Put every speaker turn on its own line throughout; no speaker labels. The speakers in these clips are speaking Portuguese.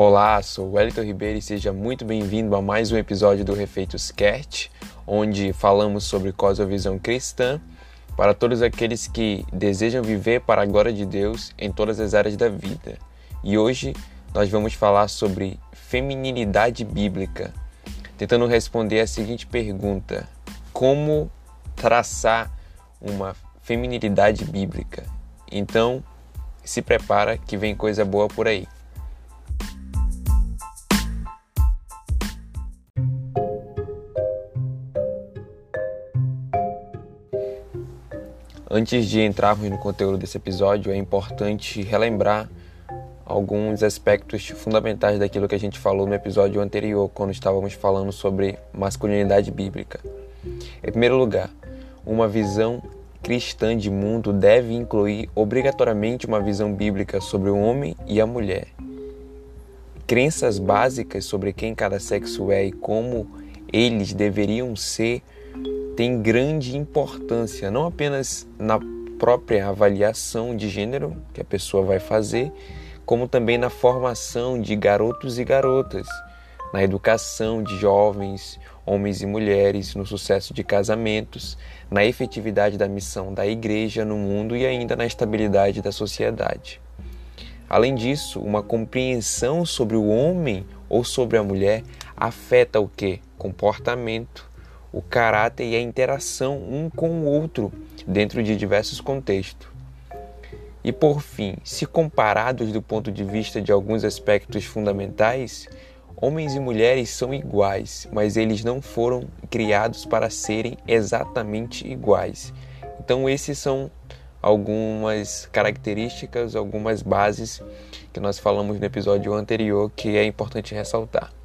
Olá, sou Wellington Ribeiro e seja muito bem-vindo a mais um episódio do Refeitos Cast, onde falamos sobre cosmovisão cristã para todos aqueles que desejam viver para a glória de Deus em todas as áreas da vida. E hoje nós vamos falar sobre feminilidade bíblica, tentando responder a seguinte pergunta: como traçar uma feminilidade bíblica? Então, se prepara que vem coisa boa por aí. Antes de entrarmos no conteúdo desse episódio, é importante relembrar alguns aspectos fundamentais daquilo que a gente falou no episódio anterior, quando estávamos falando sobre masculinidade bíblica. Em primeiro lugar, uma visão cristã de mundo deve incluir obrigatoriamente uma visão bíblica sobre o homem e a mulher. Crenças básicas sobre quem cada sexo é e como eles deveriam ser tem grande importância, não apenas na própria avaliação de gênero que a pessoa vai fazer, como também na formação de garotos e garotas, na educação de jovens, homens e mulheres, no sucesso de casamentos, na efetividade da missão da igreja no mundo e ainda na estabilidade da sociedade. Além disso, uma compreensão sobre o homem ou sobre a mulher afeta o que? Comportamento, o caráter e a interação um com o outro dentro de diversos contextos. E por fim, se comparados do ponto de vista de alguns aspectos fundamentais, homens e mulheres são iguais, mas eles não foram criados para serem exatamente iguais. Então, esses são algumas características, algumas bases que nós falamos no episódio anterior que é importante ressaltar.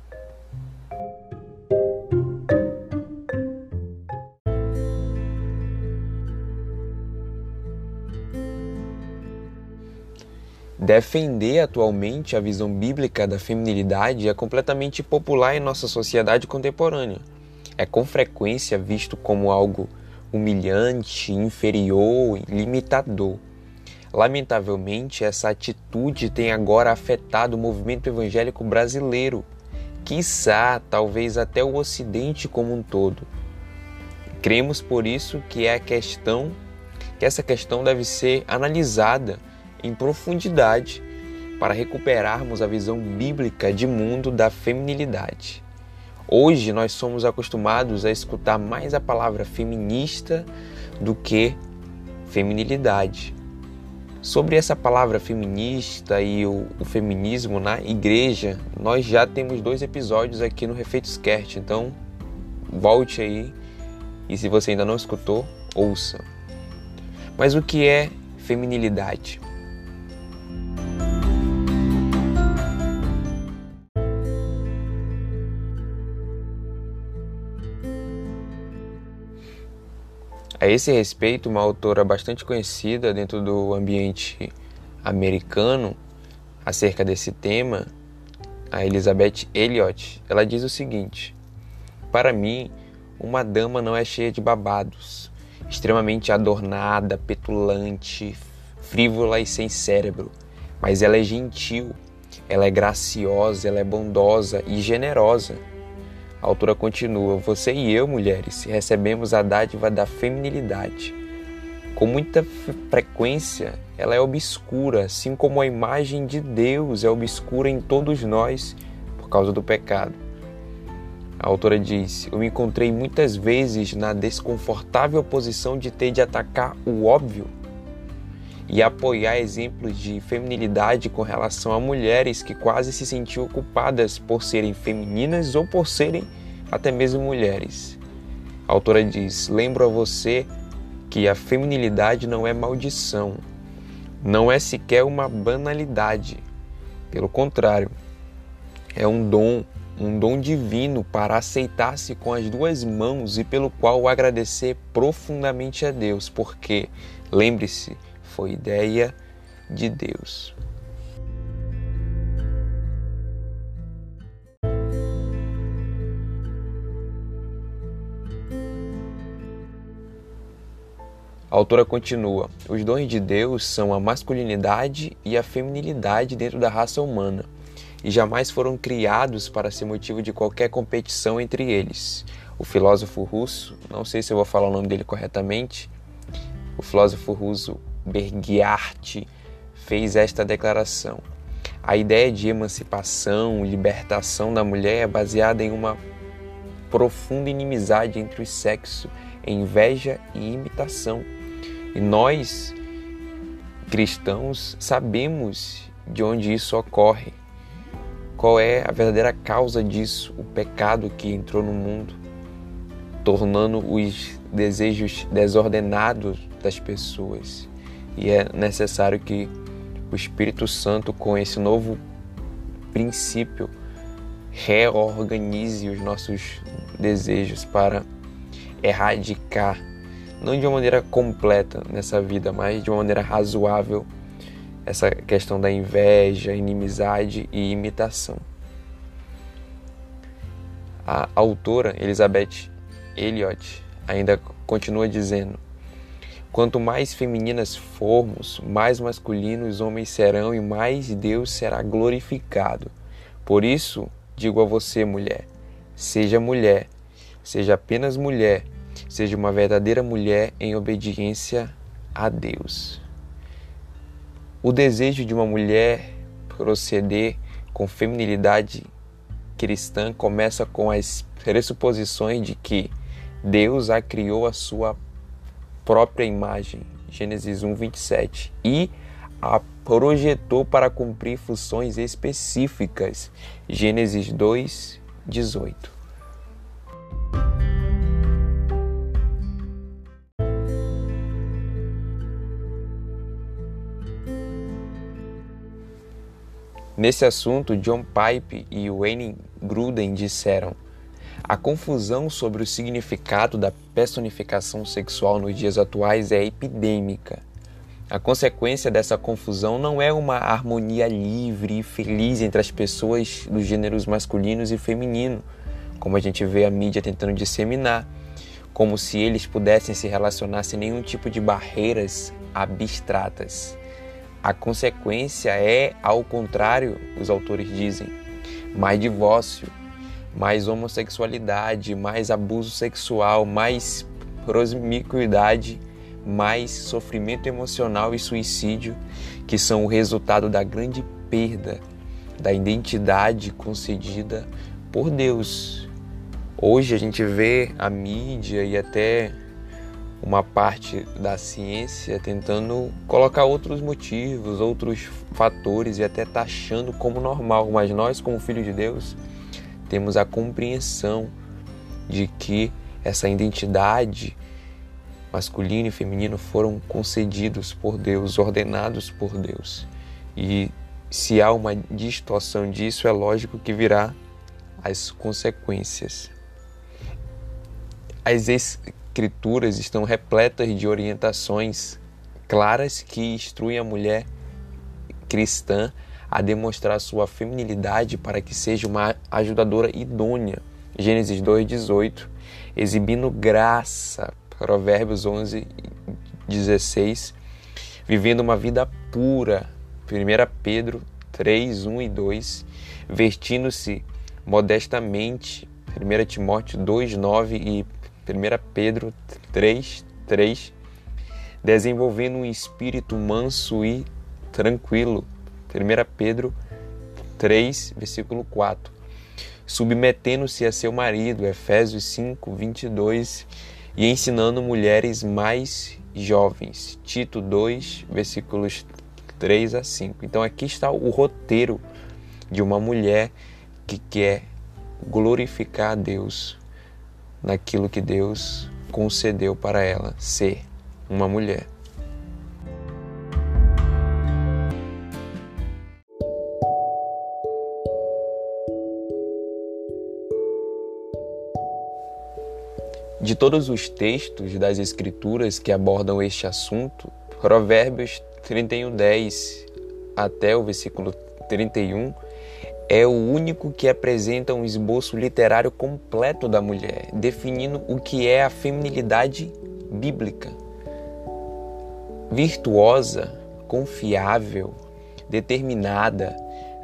Defender atualmente a visão bíblica da feminilidade é completamente popular em nossa sociedade contemporânea. É com frequência visto como algo humilhante, inferior e limitador. Lamentavelmente, essa atitude tem agora afetado o movimento evangélico brasileiro, quiçá talvez até o Ocidente como um todo. Cremos por isso que é a questão que essa questão deve ser analisada em profundidade para recuperarmos a visão bíblica de mundo da feminilidade. Hoje nós somos acostumados a escutar mais a palavra feminista do que feminilidade. Sobre essa palavra feminista e o, o, feminismo na igreja, nós já temos dois episódios aqui no Refeitos Cast, então volte aí e se você ainda não escutou, ouça. Mas o que é feminilidade? A esse respeito, uma autora bastante conhecida dentro do ambiente americano acerca desse tema, a Elizabeth Elliot, ela diz o seguinte: Para mim, uma dama não é cheia de babados, extremamente adornada, petulante, frívola e sem cérebro, mas ela é gentil, ela é graciosa, ela é bondosa e generosa a autora continua: Você e eu, mulheres, recebemos a dádiva da feminilidade. Com muita frequência, ela é obscura, assim como a imagem de Deus é obscura em todos nós por causa do pecado. A autora diz: Eu me encontrei muitas vezes na desconfortável posição de ter de atacar o óbvio e apoiar exemplos de feminilidade com relação a mulheres que quase se sentiam culpadas por serem femininas ou por serem até mesmo mulheres. A autora diz: Lembro a você que a feminilidade não é maldição, não é sequer uma banalidade. Pelo contrário, é um dom, um dom divino para aceitar-se com as duas mãos e pelo qual agradecer profundamente a Deus, porque, lembre-se, foi ideia de Deus. A autora continua: os dons de Deus são a masculinidade e a feminilidade dentro da raça humana. e jamais foram criados para ser motivo de qualquer competição entre eles. O filósofo russo, não sei se eu vou falar o nome dele corretamente, o filósofo russo Bergiart fez esta declaração. A ideia de emancipação, libertação da mulher é baseada em uma profunda inimizade entre o sexo, inveja e imitação. E nós, cristãos, sabemos de onde isso ocorre. Qual é a verdadeira causa disso? O pecado que entrou no mundo, tornando os desejos desordenados das pessoas. E é necessário que o Espírito Santo, com esse novo princípio, reorganize os nossos desejos para erradicar, não de uma maneira completa nessa vida, mas de uma maneira razoável, essa questão da inveja, inimizade e imitação. A autora Elizabeth Elliot ainda continua dizendo: Quanto mais femininas formos, mais masculinos os homens serão e mais Deus será glorificado. Por isso, digo a você, mulher: seja mulher, seja apenas mulher, seja uma verdadeira mulher em obediência a Deus. O desejo de uma mulher proceder com feminilidade cristã começa com as pressuposições de que Deus a criou a sua própria imagem, Gênesis 1, 27, e a projetou para cumprir funções específicas, Gênesis 2, 18. Nesse assunto, John Pipe e Wayne Gruden disseram: a confusão sobre o significado da personificação sexual nos dias atuais é epidêmica. A consequência dessa confusão não é uma harmonia livre e feliz entre as pessoas dos gêneros masculinos e feminino, como a gente vê a mídia tentando disseminar, como se eles pudessem se relacionar sem nenhum tipo de barreiras abstratas. A consequência é, ao contrário, os autores dizem, mais divórcio, mais homossexualidade, mais abuso sexual, mais promiscuidade, mais sofrimento emocional e suicídio, que são o resultado da grande perda da identidade concedida por Deus. Hoje a gente vê a mídia e até uma parte da ciência tentando colocar outros motivos, outros fatores e até taxando como normal, mas nós, como filhos de Deus, temos a compreensão de que essa identidade masculino e feminino foram concedidos por Deus, ordenados por Deus. E se há uma distorção disso, é lógico que virá as consequências. As escrituras estão repletas de orientações claras que instruem a mulher cristã a demonstrar sua feminilidade para que seja uma ajudadora idônea. Gênesis 2:18, exibindo graça. Provérbios 11:16, vivendo uma vida pura. 1 Pedro 3, 1 e 2, vestindo-se modestamente. 1 Timóteo 2, 9 e 1 Pedro 3, 3, desenvolvendo um espírito manso e tranquilo. 1 Pedro 3, versículo 4. Submetendo-se a seu marido, Efésios 5, 22, e ensinando mulheres mais jovens, Tito 2, versículos 3 a 5. Então aqui está o roteiro de uma mulher que quer glorificar a Deus naquilo que Deus concedeu para ela ser uma mulher. De todos os textos das Escrituras que abordam este assunto, Provérbios 31:10 até o versículo 31 é o único que apresenta um esboço literário completo da mulher, definindo o que é a feminilidade bíblica. Virtuosa, confiável, determinada,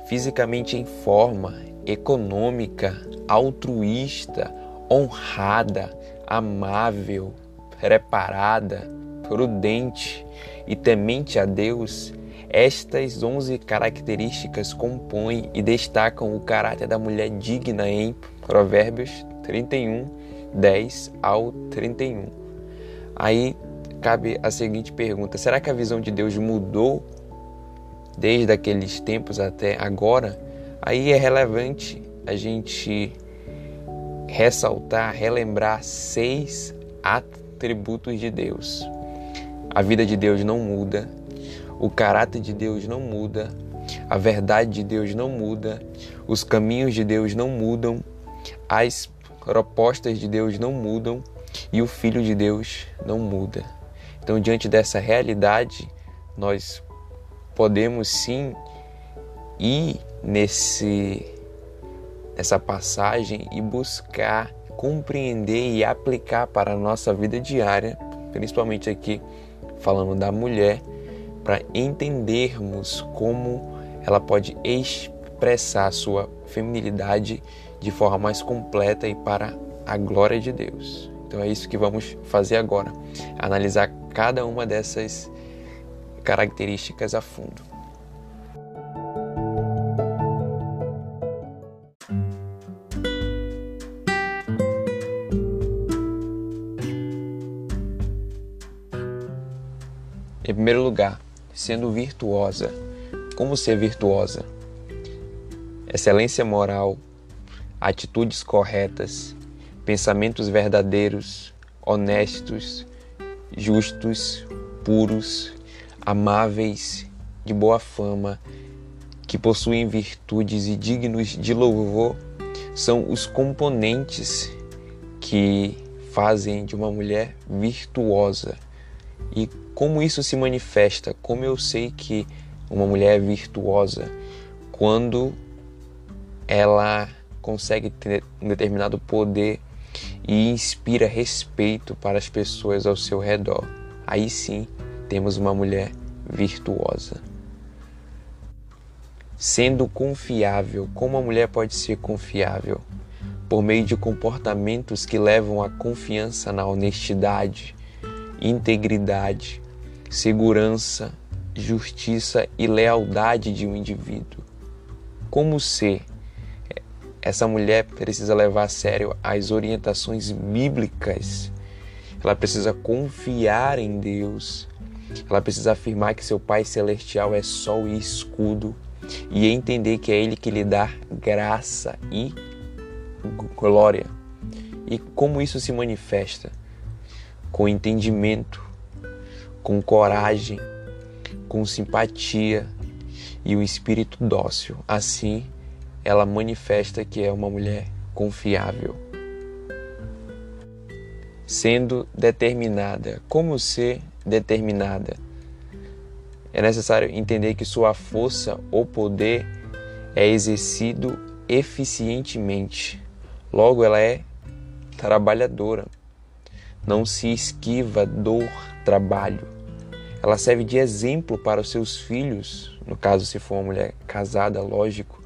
fisicamente em forma, econômica, altruísta, honrada, amável, preparada, prudente e temente a Deus, estas 11 características compõem e destacam o caráter da mulher digna em Provérbios 31, 10 ao 31. Aí cabe a seguinte pergunta: será que a visão de Deus mudou desde aqueles tempos até agora? Aí é relevante a gente ressaltar, relembrar seis atributos de Deus. A vida de Deus não muda, o caráter de Deus não muda, a verdade de Deus não muda, os caminhos de Deus não mudam, as propostas de Deus não mudam e o Filho de Deus não muda. Então, diante dessa realidade, nós podemos sim ir nesse essa passagem e buscar compreender e aplicar para a nossa vida diária, principalmente aqui falando da mulher, para entendermos como ela pode expressar sua feminilidade de forma mais completa e para a glória de Deus. Então é isso que vamos fazer agora, analisar cada uma dessas características a fundo. Sendo virtuosa. Como ser virtuosa? Excelência moral, atitudes corretas, pensamentos verdadeiros, honestos, justos, puros, amáveis, de boa fama, que possuem virtudes e dignos de louvor, são os componentes que fazem de uma mulher virtuosa. E como isso se manifesta? Como eu sei que uma mulher é virtuosa? Quando ela consegue ter um determinado poder e inspira respeito para as pessoas ao seu redor. Aí sim temos uma mulher virtuosa. Sendo confiável, como a mulher pode ser confiável? Por meio de comportamentos que levam à confiança na honestidade, integridade, segurança, justiça e lealdade de um indivíduo. Como ser? Essa mulher precisa levar a sério as orientações bíblicas. Ela precisa confiar em Deus. Ela precisa afirmar que seu Pai Celestial é sol e escudo e entender que é Ele que lhe dá graça e glória. E como isso se manifesta? Com entendimento, com coragem, com simpatia e o um espírito dócil. Assim, ela manifesta que é uma mulher confiável. Sendo determinada. Como ser determinada? É necessário entender que sua força ou poder é exercido eficientemente. Logo, ela é trabalhadora. Não se esquiva do trabalho. Ela serve de exemplo para os seus filhos, no caso, se for uma mulher casada, lógico,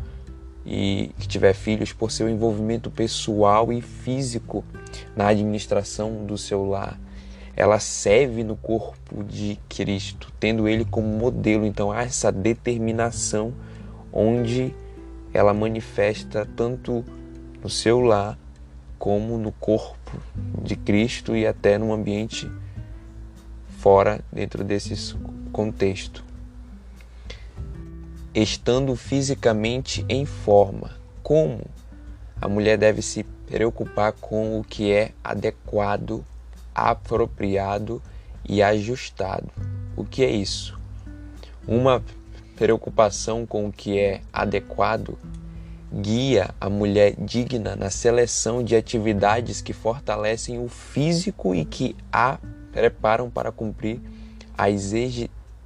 e que tiver filhos, por seu envolvimento pessoal e físico na administração do seu lar. Ela serve no corpo de Cristo, tendo ele como modelo. Então há essa determinação onde ela manifesta tanto no seu lar como no corpo de Cristo e até no ambiente fora dentro desse contexto. Estando fisicamente em forma, como a mulher deve se preocupar com o que é adequado, apropriado e ajustado. O que é isso? Uma preocupação com o que é adequado guia a mulher digna na seleção de atividades que fortalecem o físico e que a preparam para cumprir as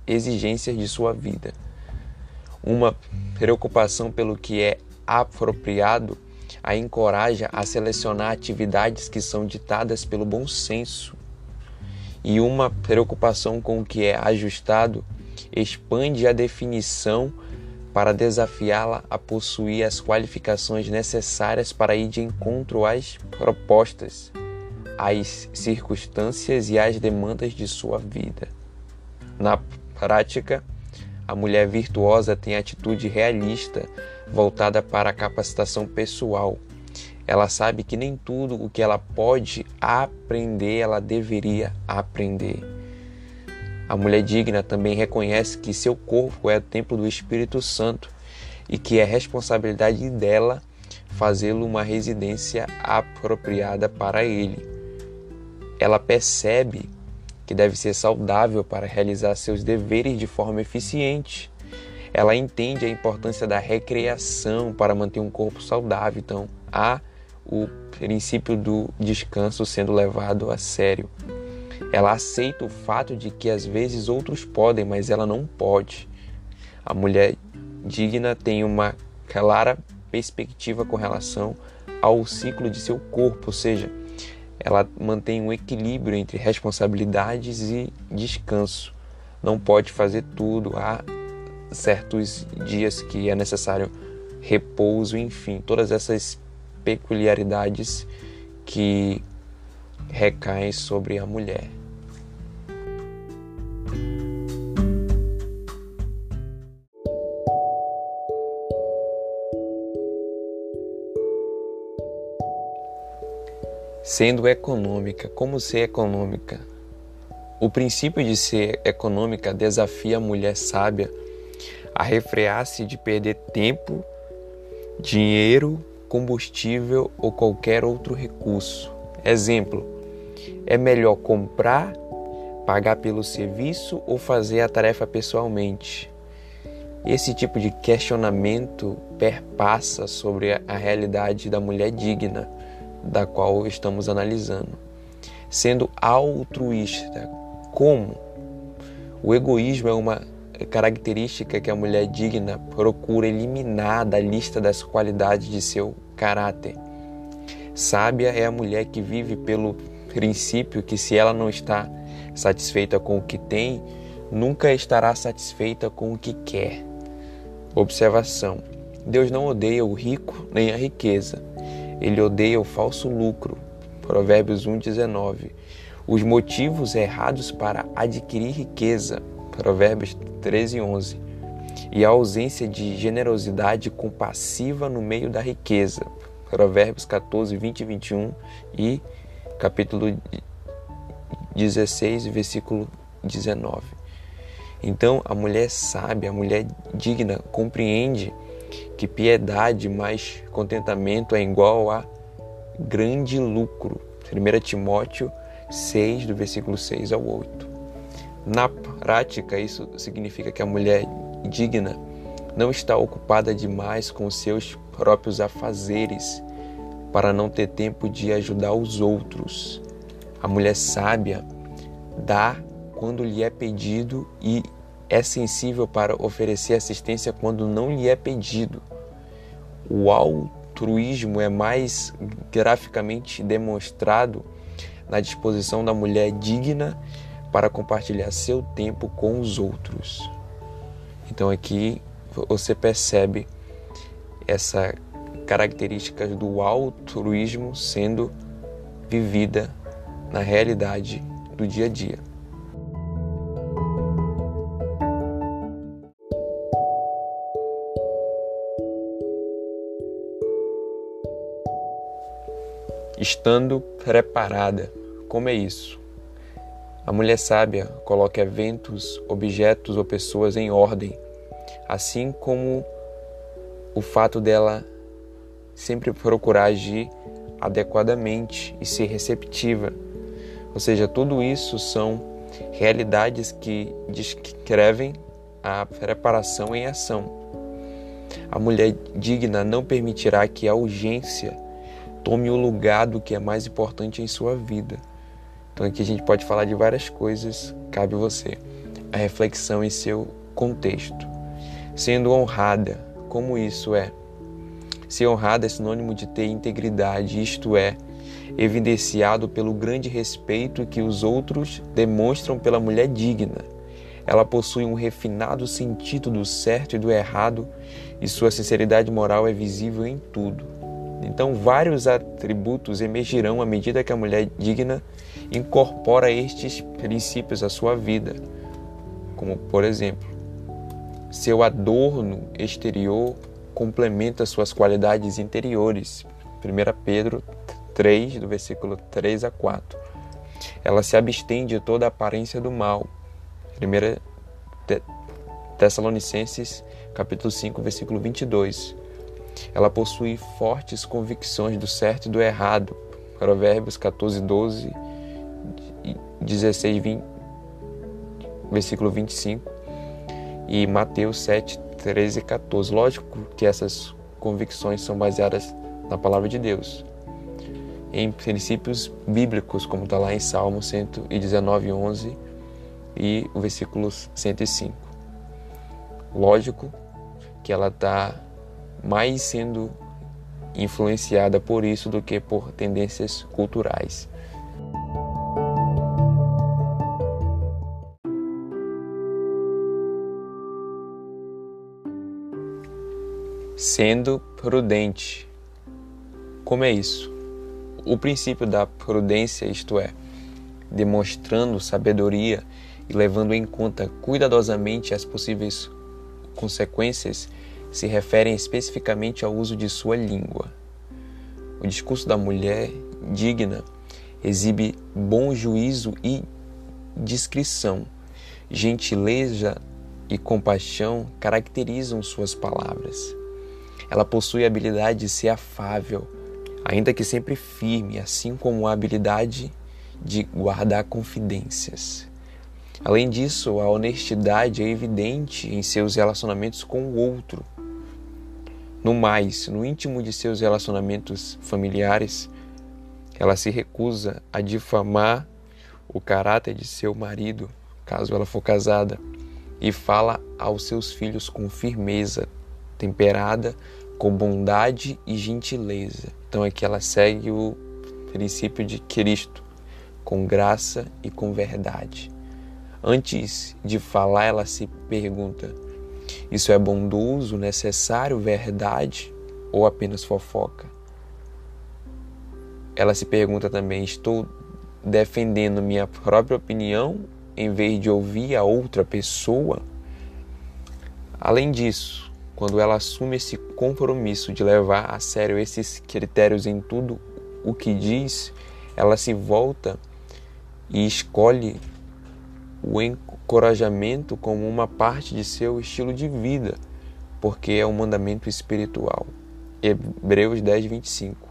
exigências de sua vida. Uma preocupação pelo que é apropriado a encoraja a selecionar atividades que são ditadas pelo bom senso. E uma preocupação com o que é ajustado expande a definição para desafiá-la a possuir as qualificações necessárias para ir de encontro às propostas, às circunstâncias e às demandas de sua vida. Na prática, a mulher virtuosa tem atitude realista voltada para a capacitação pessoal. Ela sabe que nem tudo o que ela pode aprender, ela deveria aprender. A mulher digna também reconhece que seu corpo é o templo do Espírito Santo e que é responsabilidade dela fazê-lo uma residência apropriada para ele. Ela percebe que deve ser saudável para realizar seus deveres de forma eficiente. Ela entende a importância da recreação para manter um corpo saudável. Então, há o princípio do descanso sendo levado a sério. Ela aceita o fato de que às vezes outros podem, mas ela não pode. A mulher digna tem uma clara perspectiva com relação ao ciclo de seu corpo, ou seja, ela mantém um equilíbrio entre responsabilidades e descanso. Não pode fazer tudo, há certos dias que é necessário repouso, enfim, todas essas peculiaridades que recaem sobre a mulher. Sendo econômica, como ser econômica? O princípio de ser econômica desafia a mulher sábia a refrear-se de perder tempo, dinheiro, combustível ou qualquer outro recurso. Exemplo: é melhor comprar, pagar pelo serviço ou fazer a tarefa pessoalmente? Esse tipo de questionamento perpassa sobre a realidade da mulher digna da qual estamos analisando. Sendo altruísta, como? O egoísmo é uma característica que a mulher digna procura eliminar da lista das qualidades de seu caráter. Sábia é a mulher que vive pelo princípio que se ela não está satisfeita com o que tem, nunca estará satisfeita com o que quer. Observação: Deus não odeia o rico nem a riqueza. Ele odeia o falso lucro. Provérbios 1:19. Os motivos errados para adquirir riqueza. Provérbios 13:11. E a ausência de generosidade compassiva no meio da riqueza. Provérbios 14, 20 e 21 e capítulo 16, versículo 19. Então, a mulher sábia, a mulher digna, compreende que piedade mais contentamento é igual a grande lucro. 1 Timóteo 6, do versículo 6 ao 8. Na prática, isso significa que a mulher digna não está ocupada demais com seus próprios afazeres para não ter tempo de ajudar os outros. A mulher sábia dá quando lhe é pedido e é sensível para oferecer assistência quando não lhe é pedido. O altruísmo é mais graficamente demonstrado na disposição da mulher digna para compartilhar seu tempo com os outros. Então aqui você percebe essa característica do altruísmo sendo vivida na realidade do dia a dia. Estando preparada. Como é isso? A mulher sábia coloca eventos, objetos ou pessoas em ordem, assim como o fato dela sempre procurar agir adequadamente e ser receptiva. Ou seja, tudo isso são realidades que descrevem a preparação em ação. A mulher digna não permitirá que a urgência tome o lugar do que é mais importante em sua vida. Então aqui a gente pode falar de várias coisas, cabe você a reflexão em seu contexto. Sendo honrada, como isso é? Ser honrada é sinônimo de ter integridade, isto é, evidenciado pelo grande respeito que os outros demonstram pela mulher digna. Ela possui um refinado sentido do certo e do errado, e sua sinceridade moral é visível em tudo. Então, vários atributos emergirão à medida que a mulher digna incorpora estes princípios à sua vida, como, por exemplo, seu adorno exterior complementa suas qualidades interiores. 1 Pedro 3, do versículo 3 a 4. Ela se abstém de toda a aparência do mal. 1 Tessalonicenses, capítulo 5, versículo 22. Ela possui fortes convicções do certo e do errado. Provérbios 14, 12, 16, 20, versículo 25. E Mateus 7, 13 e 14. Lógico que essas convicções são baseadas na palavra de Deus em princípios bíblicos, como está lá em Salmo 119, 11 e o versículo 105. Lógico que ela está mais sendo influenciada por isso do que por tendências culturais. Sendo prudente. Como é isso? o princípio da prudência, isto é, demonstrando sabedoria e levando em conta cuidadosamente as possíveis consequências, se referem especificamente ao uso de sua língua. O discurso da mulher digna exibe bom juízo e discrição, gentileza e compaixão caracterizam suas palavras. Ela possui a habilidade de ser afável, ainda que sempre firme, assim como a habilidade de guardar confidências. Além disso, a honestidade é evidente em seus relacionamentos com o outro. No mais, no íntimo de seus relacionamentos familiares, ela se recusa a difamar o caráter de seu marido, caso ela for casada, e fala aos seus filhos com firmeza, temperada com bondade e gentileza. Então aqui ela segue o princípio de Cristo, com graça e com verdade. Antes de falar, ela se pergunta: isso é bondoso, necessário, verdade ou apenas fofoca? Ela se pergunta também: estou defendendo minha própria opinião em vez de ouvir a outra pessoa? Além disso, quando ela assume esse compromisso de levar a sério esses critérios em tudo o que diz, ela se volta e escolhe o encorajamento como uma parte de seu estilo de vida, porque é um mandamento espiritual. Hebreus 10, 25.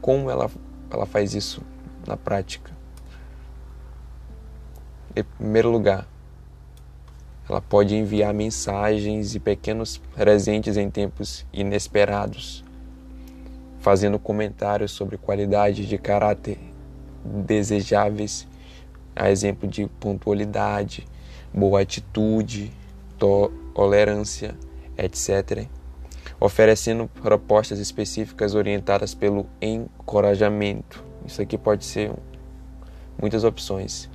Como ela, ela faz isso na prática? Em primeiro lugar, ela pode enviar mensagens e pequenos presentes em tempos inesperados, fazendo comentários sobre qualidades de caráter desejáveis, a exemplo de pontualidade, boa atitude, tolerância, etc., oferecendo propostas específicas orientadas pelo encorajamento. Isso aqui pode ser muitas opções.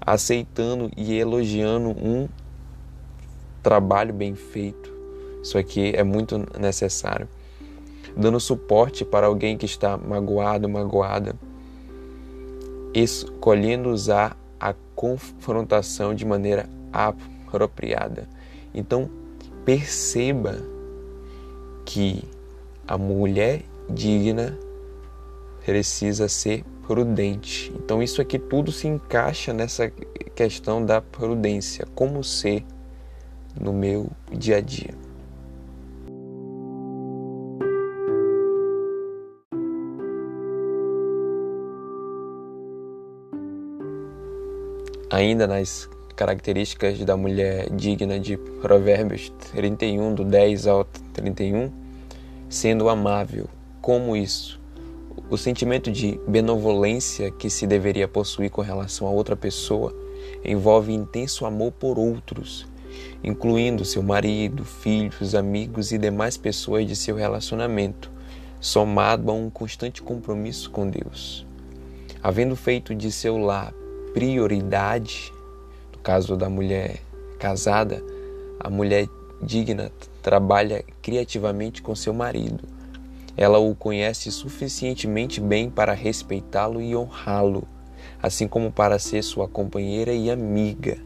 Aceitando e elogiando um trabalho bem feito. Isso aqui é muito necessário. Dando suporte para alguém que está magoado, magoada. Escolhendo usar a confrontação de maneira apropriada. Então, perceba que a mulher digna precisa ser prudente. Então, isso aqui tudo se encaixa nessa questão da prudência. Como ser no meu dia a dia. Ainda nas características da mulher digna de Provérbios 31, do 10 ao 31, sendo amável. Como isso? O sentimento de benevolência que se deveria possuir com relação a outra pessoa envolve intenso amor por outros incluindo seu marido, filhos, amigos e demais pessoas de seu relacionamento, somado a um constante compromisso com Deus. Havendo feito de seu lar prioridade, no caso da mulher casada, a mulher digna trabalha criativamente com seu marido. Ela o conhece suficientemente bem para respeitá-lo e honrá-lo, assim como para ser sua companheira e amiga.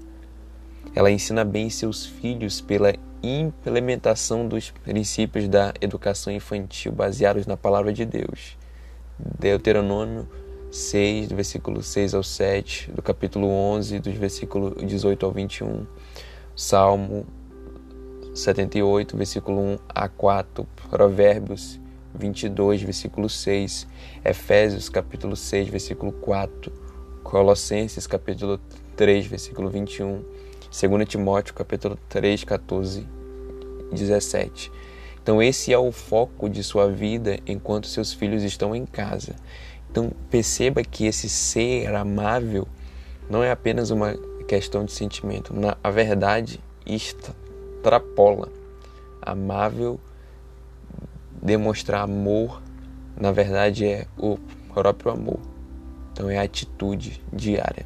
Ela ensina bem seus filhos pela implementação dos princípios da educação infantil baseados na palavra de Deus. Deuteronômio 6, do versículo 6 ao 7, do capítulo 11, dos versículos 18 ao 21, Salmo 78, versículo 1 a 4, Provérbios 22, versículo 6, Efésios capítulo 6, versículo 4, Colossenses capítulo 3, versículo 21, 2 Timóteo capítulo 3, 14 e 17. Então esse é o foco de sua vida enquanto seus filhos estão em casa. Então perceba que esse ser amável não é apenas uma questão de sentimento. Na a verdade extrapola. Amável demonstrar amor, na verdade é o próprio amor. Então é a atitude diária.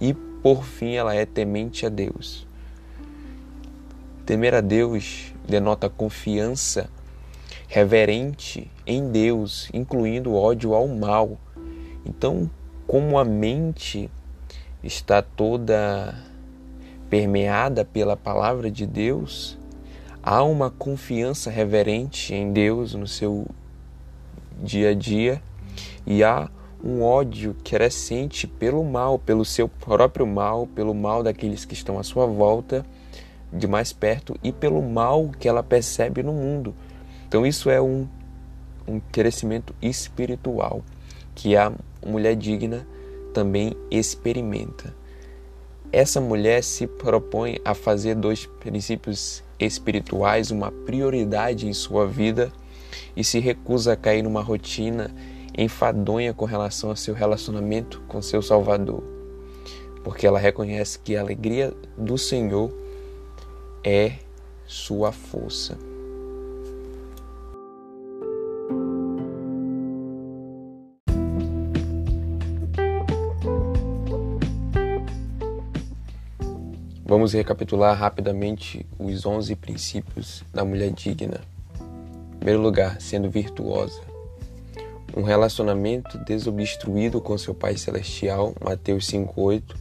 E por fim, ela é temente a Deus. Temer a Deus denota confiança reverente em Deus, incluindo ódio ao mal. Então, como a mente está toda permeada pela palavra de Deus, há uma confiança reverente em Deus no seu dia a dia e há um ódio crescente pelo mal, pelo seu próprio mal, pelo mal daqueles que estão à sua volta, de mais perto e pelo mal que ela percebe no mundo. Então, isso é um, um crescimento espiritual que a mulher digna também experimenta. Essa mulher se propõe a fazer dois princípios espirituais uma prioridade em sua vida e se recusa a cair numa rotina enfadonha com relação ao seu relacionamento com seu Salvador, porque ela reconhece que a alegria do Senhor é sua força. Vamos recapitular rapidamente os 11 princípios da mulher digna. Em primeiro lugar, sendo virtuosa. Um relacionamento desobstruído com seu Pai Celestial, Mateus 5,8.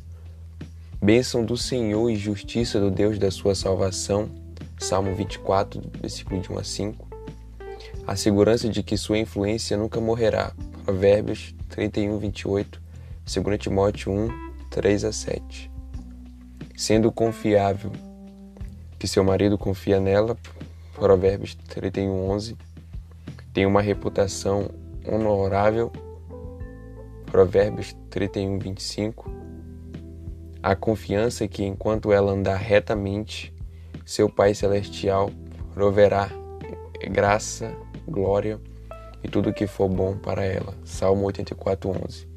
Bênção do Senhor e justiça do Deus da sua salvação, Salmo 24, versículo de 1 a 5. A segurança de que sua influência nunca morrerá, Provérbios 31, 28, 2 Timóteo 1, 3 a 7 sendo confiável, que seu marido confia nela, Provérbios 31, 11, tem uma reputação honorável, Provérbios 31, 25, a confiança que enquanto ela andar retamente, seu Pai Celestial proverá graça, glória e tudo que for bom para ela. Salmo 84, 11.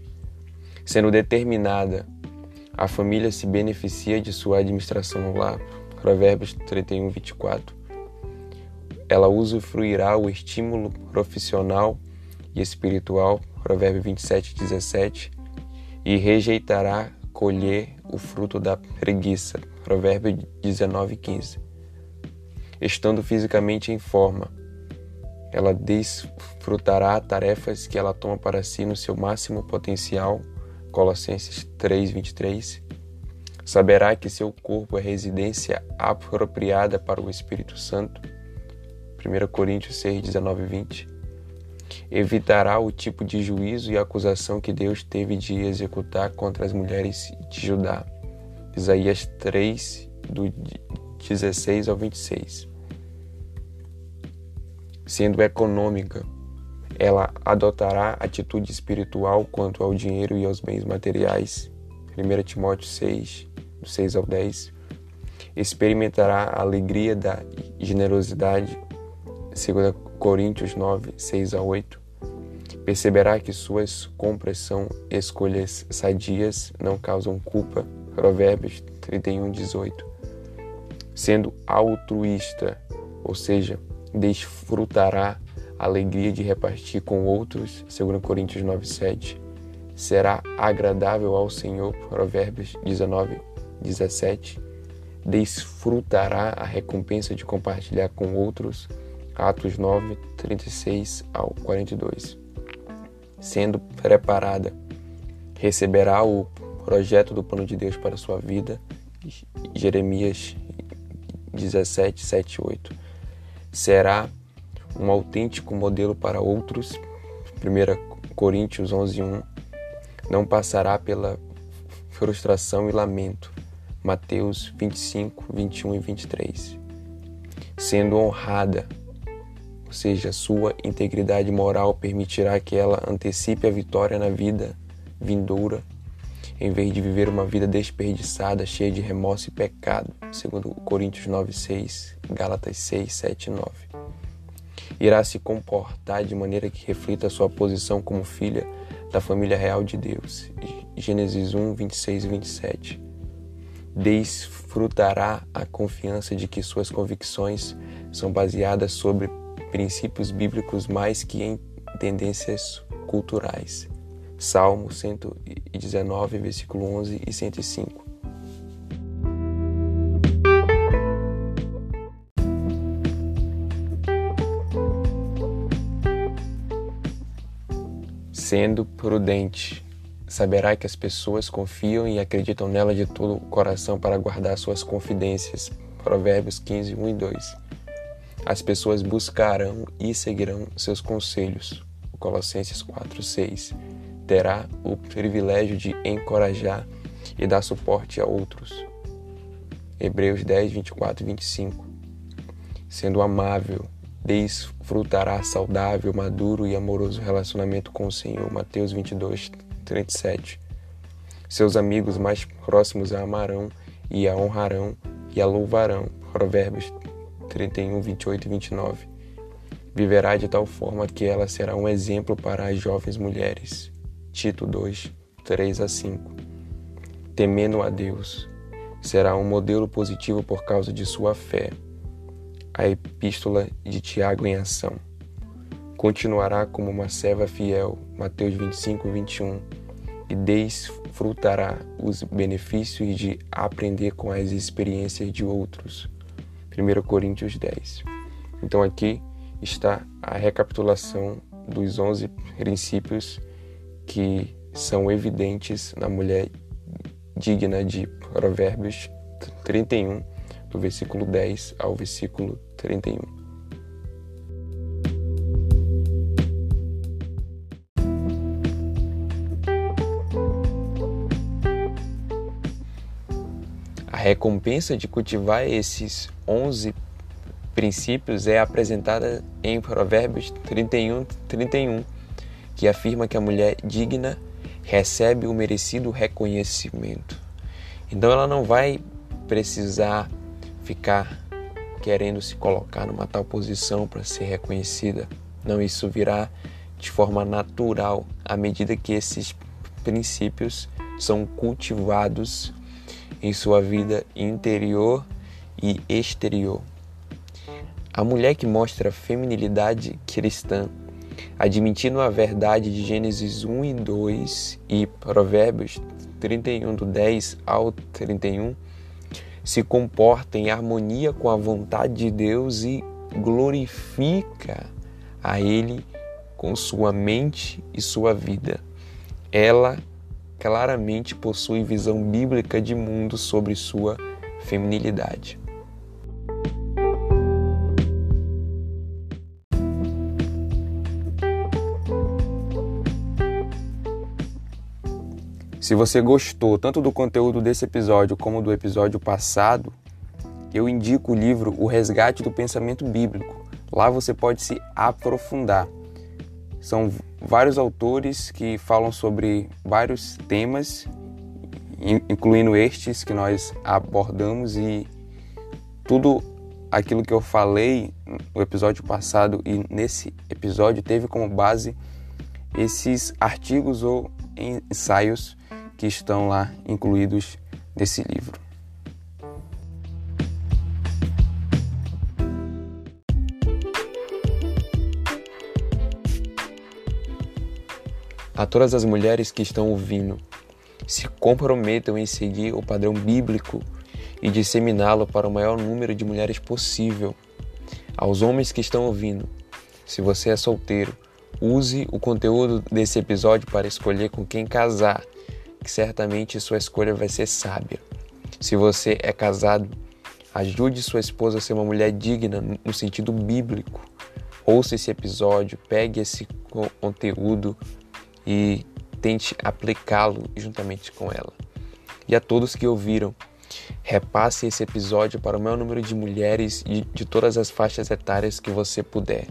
Sendo determinada a família se beneficia de sua administração lar. Provérbios 31, 24. Ela usufruirá o estímulo profissional e espiritual. Provérbios 27, 17. E rejeitará colher o fruto da preguiça. Provérbios 19, 15. Estando fisicamente em forma, ela desfrutará tarefas que ela toma para si no seu máximo potencial Colossenses 3:23, saberá que seu corpo é residência apropriada para o Espírito Santo. 1 Coríntios 6:19 20. Evitará o tipo de juízo e acusação que Deus teve de executar contra as mulheres de Judá. Isaías 3 do 16 ao 26. Sendo econômica, ela adotará atitude espiritual quanto ao dinheiro e aos bens materiais. 1 Timóteo 6, 6 ao 10. Experimentará a alegria da generosidade. 2 Coríntios 9, 6 a 8. Perceberá que suas compras são escolhas sadias, não causam culpa. Provérbios 31, 18. Sendo altruísta, ou seja, desfrutará alegria de repartir com outros, 2 Coríntios 9:7, será agradável ao Senhor, Provérbios 19, 17, desfrutará a recompensa de compartilhar com outros. Atos 9, 36 ao 42. Sendo preparada, receberá o projeto do plano de Deus para sua vida. Jeremias 17, 7, 8. Será um autêntico modelo para outros. 1 Coríntios 11, 1. Não passará pela frustração e lamento. Mateus 25, 21 e 23. Sendo honrada, ou seja, sua integridade moral permitirá que ela antecipe a vitória na vida vindoura, em vez de viver uma vida desperdiçada, cheia de remorso e pecado, segundo Coríntios 9, 6, Gálatas 6, 7 e 9. Irá se comportar de maneira que reflita a sua posição como filha da família real de Deus. Gênesis 1, 26 e 27. Desfrutará a confiança de que suas convicções são baseadas sobre princípios bíblicos mais que em tendências culturais. Salmo 119, versículo 11 e 105. Sendo prudente, saberá que as pessoas confiam e acreditam nela de todo o coração para guardar suas confidências. Provérbios 15, 1 e 2. As pessoas buscarão e seguirão seus conselhos. Colossenses 4, 6 terá o privilégio de encorajar e dar suporte a outros. Hebreus 10, 24 e 25. Sendo amável, desfrutará saudável, maduro e amoroso relacionamento com o Senhor. Mateus 22, 37. Seus amigos mais próximos a amarão e a honrarão e a louvarão. Provérbios 31, 28 e 29. Viverá de tal forma que ela será um exemplo para as jovens mulheres. Tito 2, 3 a 5. Temendo a Deus, será um modelo positivo por causa de sua fé. A epístola de Tiago em ação. Continuará como uma serva fiel, Mateus 25, 21, e desfrutará os benefícios de aprender com as experiências de outros. 1 Coríntios 10. Então aqui está a recapitulação dos 11 princípios que são evidentes na mulher digna de Provérbios 31, do versículo 10 ao versículo 31. A recompensa de cultivar esses 11 princípios é apresentada em Provérbios 31, 31 que afirma que a mulher digna recebe o merecido reconhecimento. Então ela não vai precisar ficar querendo se colocar numa tal posição para ser reconhecida. Não, isso virá de forma natural à medida que esses princípios são cultivados em sua vida interior e exterior. A mulher que mostra feminilidade cristã admitindo a verdade de Gênesis 1 e 2 e Provérbios 31, do 10 ao 31, se comporta em harmonia com a vontade de Deus e glorifica a Ele com sua mente e sua vida. Ela claramente possui visão bíblica de mundo sobre sua feminilidade. Se você gostou tanto do conteúdo desse episódio como do episódio passado, eu indico o livro O Resgate do Pensamento Bíblico. Lá você pode se aprofundar. São vários autores que falam sobre vários temas, incluindo estes que nós abordamos e tudo aquilo que eu falei no episódio passado e nesse episódio teve como base esses artigos ou ensaios que estão lá incluídos nesse livro. A todas as mulheres que estão ouvindo, se comprometam em seguir o padrão bíblico e disseminá-lo para o maior número de mulheres possível. Aos homens que estão ouvindo, se você é solteiro, use o conteúdo desse episódio para escolher com quem casar, que certamente sua escolha vai ser sábia. Se você é casado, ajude sua esposa a ser uma mulher digna no sentido bíblico. Ouça esse episódio, pegue esse conteúdo e tente aplicá-lo juntamente com ela. E a todos que ouviram, repasse esse episódio para o maior número de mulheres e de todas as faixas etárias que você puder.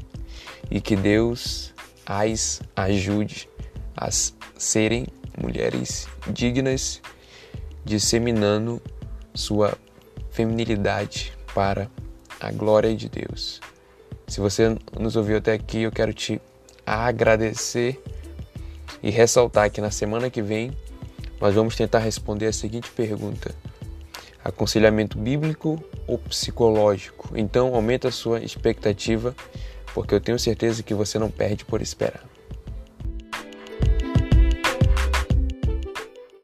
E que Deus as ajude a serem mulheres dignas, disseminando sua feminilidade para a glória de Deus. Se você nos ouviu até aqui, eu quero te agradecer e ressaltar que na semana que vem nós vamos tentar responder a seguinte pergunta: aconselhamento bíblico ou psicológico? Então, aumenta a sua expectativa, porque eu tenho certeza que você não perde por esperar.